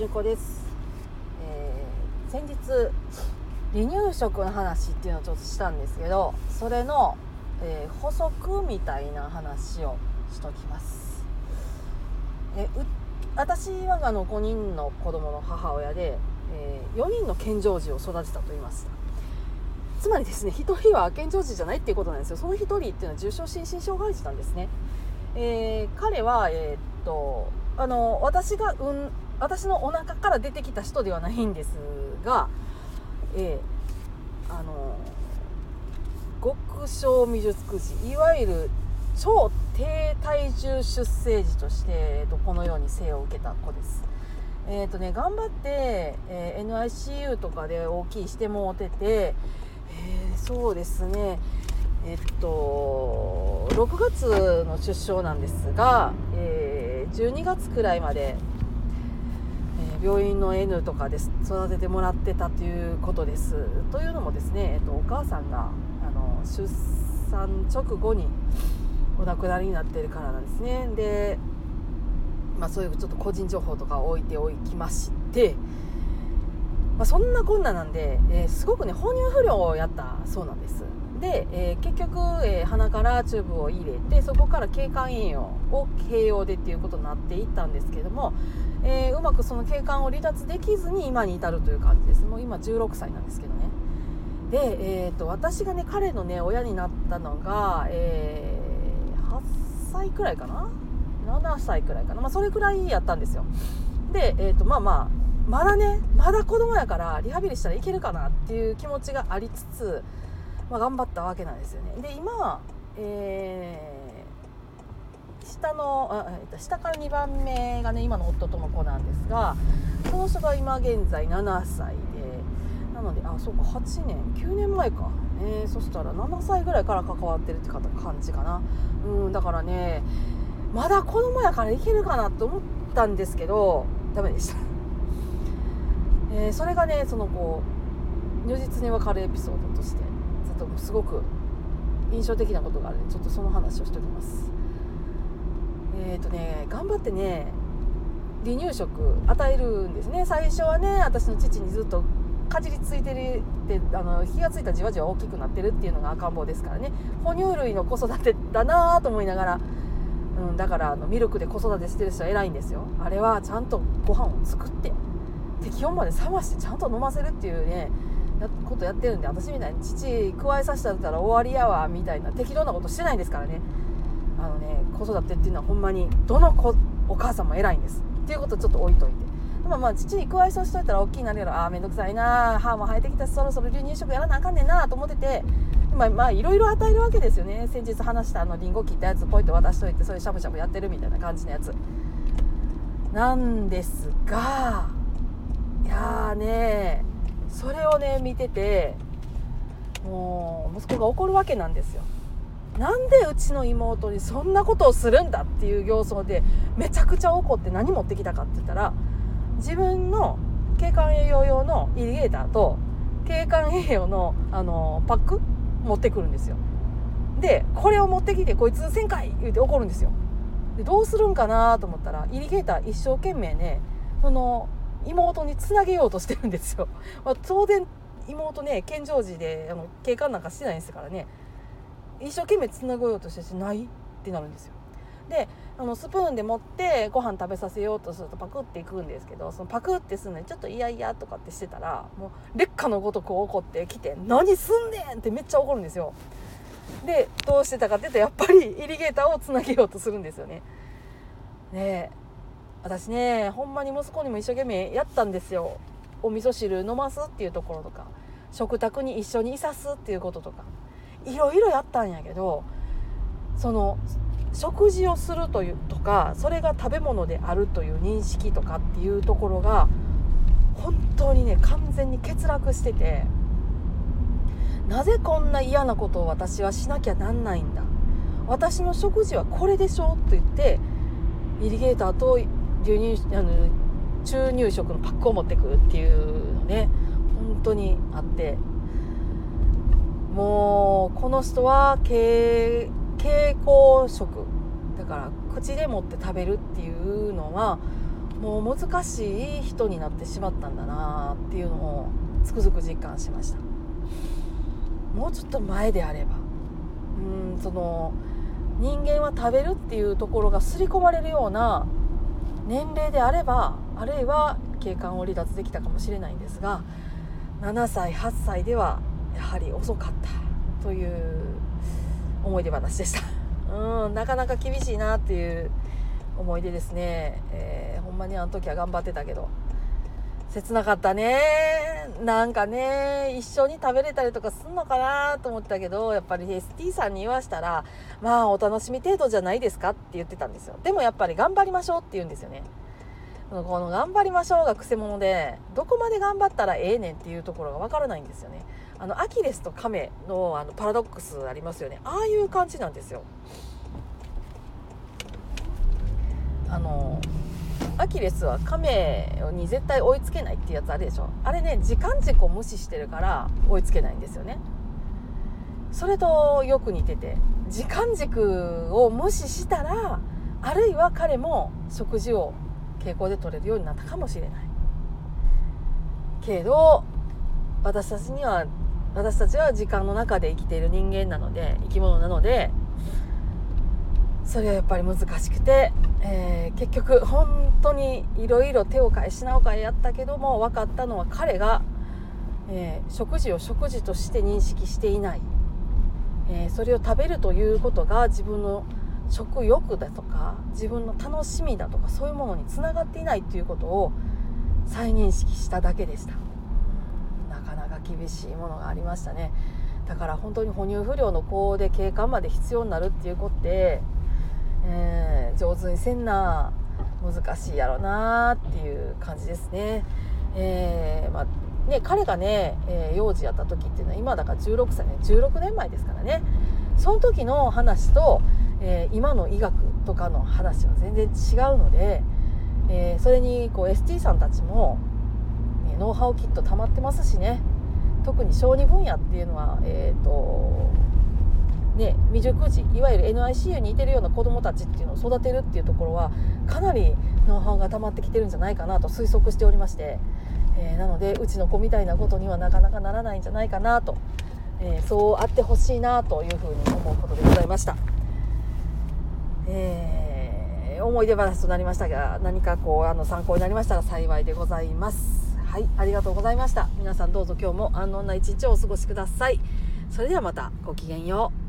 純子です、えー、先日離乳食の話っていうのをちょっとしたんですけどそれの、えー、補足みたいな話をしときます、えー、私はあの5人の子供の母親で、えー、4人の健常児を育てたと言いましたつまりですね1人は健常児じゃないっていうことなんですよ。その1人っていうのは重症心身障害児なんですね、えー、彼は、えー、っとあの私が、うん、私のお腹から出てきた人ではないんですが、えー、あの極小未熟児いわゆる超低体重出生児として、えー、とこのように生を受けた子です。えーとね、頑張って、えー、NICU とかで大きいしてもうてて、えー、そうですねえっと6月の出生なんですが、えー、12月くらいまで、病院の N とかで育ててもらってたということです。というのもですね、えっと、お母さんがあの出産直後にお亡くなりになってるからなんですね。で、まあ、そういうちょっと個人情報とか置いておきまして、まあ、そんなこんななんで、えー、すごくね哺乳不良をやったそうなんですで、えー、結局、えー、鼻からチューブを入れてそこから経管栄養を併用でっていうことになっていったんですけども、えうまくその経管を離脱できずに今に至るという感じです。もう今16歳なんですけどね。で、えーと、私がね彼のね親になったのが、え8歳くらいかな？7歳くらいかな、まあ、それくらいやったんですよ。で、えーとまあまあまだねまだ子供やからリハビリしたらいけるかなっていう気持ちがありつつ、まあ、頑張ったわけなんですよね。で今、えー、下のあ下から2番目がね今の夫との子なんですがその人が今現在7歳でなのであそうか8年9年前か、えー、そしたら7歳ぐらいから関わってるって感じかな。うんだからねまだ子供やからいけるかなと思ったんですけどダメでした。えー、それがねそのこう如実に分かるエピソードとして。とすごく印象的なことがあるのでちょっとその話をしておきます。えっ、ー、とね頑張ってね離乳食与えるんですね。最初はね私の父にずっとかじりついてるってあの気が付いたじわじわ大きくなってるっていうのが赤ん坊ですからね。哺乳類の子育てだなぁと思いながら、うん、だからあのミルクで子育てしてる人は偉いんですよ。あれはちゃんとご飯を作って適温まで冷ましてちゃんと飲ませるっていうねことやってるんで私みたいに父加えさせたら終わりやわみたいな適当なことしてないんですからね。あのね子育てっていうのはほんまにどの子お母さんも偉いんです。っていうことちょっと置いといて。でもまあ父に加えさせといたら大きいなるやろ。ああ面倒くさいな。歯も生えてきたしそろそろ離乳食やらなあかんねんなと思ってて。まあまあいろいろ与えるわけですよね。先日話したあのリンゴ切ったやつポイと渡しといてそれしゃぶしゃぶやってるみたいな感じのやつ。なんですがいやーねそれをね見ててもう息子が怒るわけなんですよ。なんでうちの妹にそんなことをするんだっていう形相でめちゃくちゃ怒って何持ってきたかって言ったら自分の景観栄養用のイリゲーターと景観栄養のあのパック持ってくるんですよ。でこれを持ってきてこいつ1000回言うて怒るんですよ。でどうするんかなと思ったらイリゲーター一生懸命ねその妹につなげようとしてるんですよ、まあ、当然妹ね健常時であの警官なんかしてないんですからね。一生懸命つなげようとしてしないってなるんですよ。であのスプーンで持ってご飯食べさせようとするとパクっていくんですけどそのパクってするのにちょっと嫌々とかってしてたらもう劣化のごとく怒ってきて「何すんねん!」ってめっちゃ怒るんですよ。でどうしてたかっていうとやっぱりイリゲーターをつなげようとするんですよね。で私ねほんまに息子にも一生懸命やったんですよ。お味噌汁飲ますっていうところとか食卓に一緒にいさすっていうこととかいろいろやったんやけどその食事をするというとかそれが食べ物であるという認識とかっていうところが本当にね完全に欠落しててなぜこんな嫌なことを私はしなきゃなんないんだ？私の食事はこれでしょ？と言ってイリゲーターと牛乳あの注入食のパックを持ってくるっていうのね本当にあって。もうこの人は経経口食。だから口で持って食べるっていうのはもう難しい人になってしまったんだなっていうのをつくづく実感しました。もうちょっと前であれば。うんその人間は食べるっていうところが刷り込まれるような年齢であればあるいは景観を離脱できたかもしれないんですが7歳8歳ではやはり遅かったという思い出話でした。うんなかなか厳しいなっていう思い出ですね、えー、ほんまにあの時は頑張ってたけど。切なかったね。なんかね一緒に食べれたりとかすんのかなと思ったけどやっぱり ST さんに言わしたらまあお楽しみ程度じゃないですかって言ってたんですよ。でもやっぱり頑張りましょうって言うんですよね。この頑張りましょうがくせ者でどこまで頑張ったらええねんっていうところがわからないんですよね。あのアキレスとカメのあのパラドックスありますよね。ああいう感じなんですよ。あのアキレスはカメに絶対追いつけないっていうやつあるでしょ。あれね時間軸を無視してるから追いつけないんですよね。それとよく似てて時間軸を無視したらあるいは彼も食事を傾向で取れるようになったかもしれない。けど私たちには私たちは時間の中で生きている人間なので生き物なのでそれはやっぱり難しくて、えー、結局本当にいろいろ手を変え品を変えやったけども分かったのは彼が、えー、食事を食事として認識していない、えー、それを食べるということが自分の食欲だとか自分の楽しみだとかそういうものにつながっていないということを再認識しただけでした。なかなか厳しいものがありましたね。だから本当に哺乳不良の子で経過まで必要になるっていうことってえー、上手にせんな。難しいやろなっていう感じですね。えー、まあ、ね彼がね、えー、幼児やった時っていうのは今だから16歳ね。16年前ですからね。その時の話と、えー、今の医学とかの話は全然違うので、えそれにこう ST さんたちも、えノウハウきっと溜まってますしね。特に小児分野っていうのは、えーとね、未熟児いわゆる NICU にいてるような子どもたちっていうのを育てるっていうところはかなりノウハウが溜まってきてるんじゃないかなと推測しておりまして、えー、なのでうちの子みたいなことにはなかなかならないんじゃないかなと、えー、そうあってほしいなというふうに思うことでございました。えー、思い出話となりましたが何かこうあの参考になりましたら幸いでございます。はいありがとうございました。皆さんどうぞ今日も安穏な一日をお過ごしください。それではまたごきげんよう。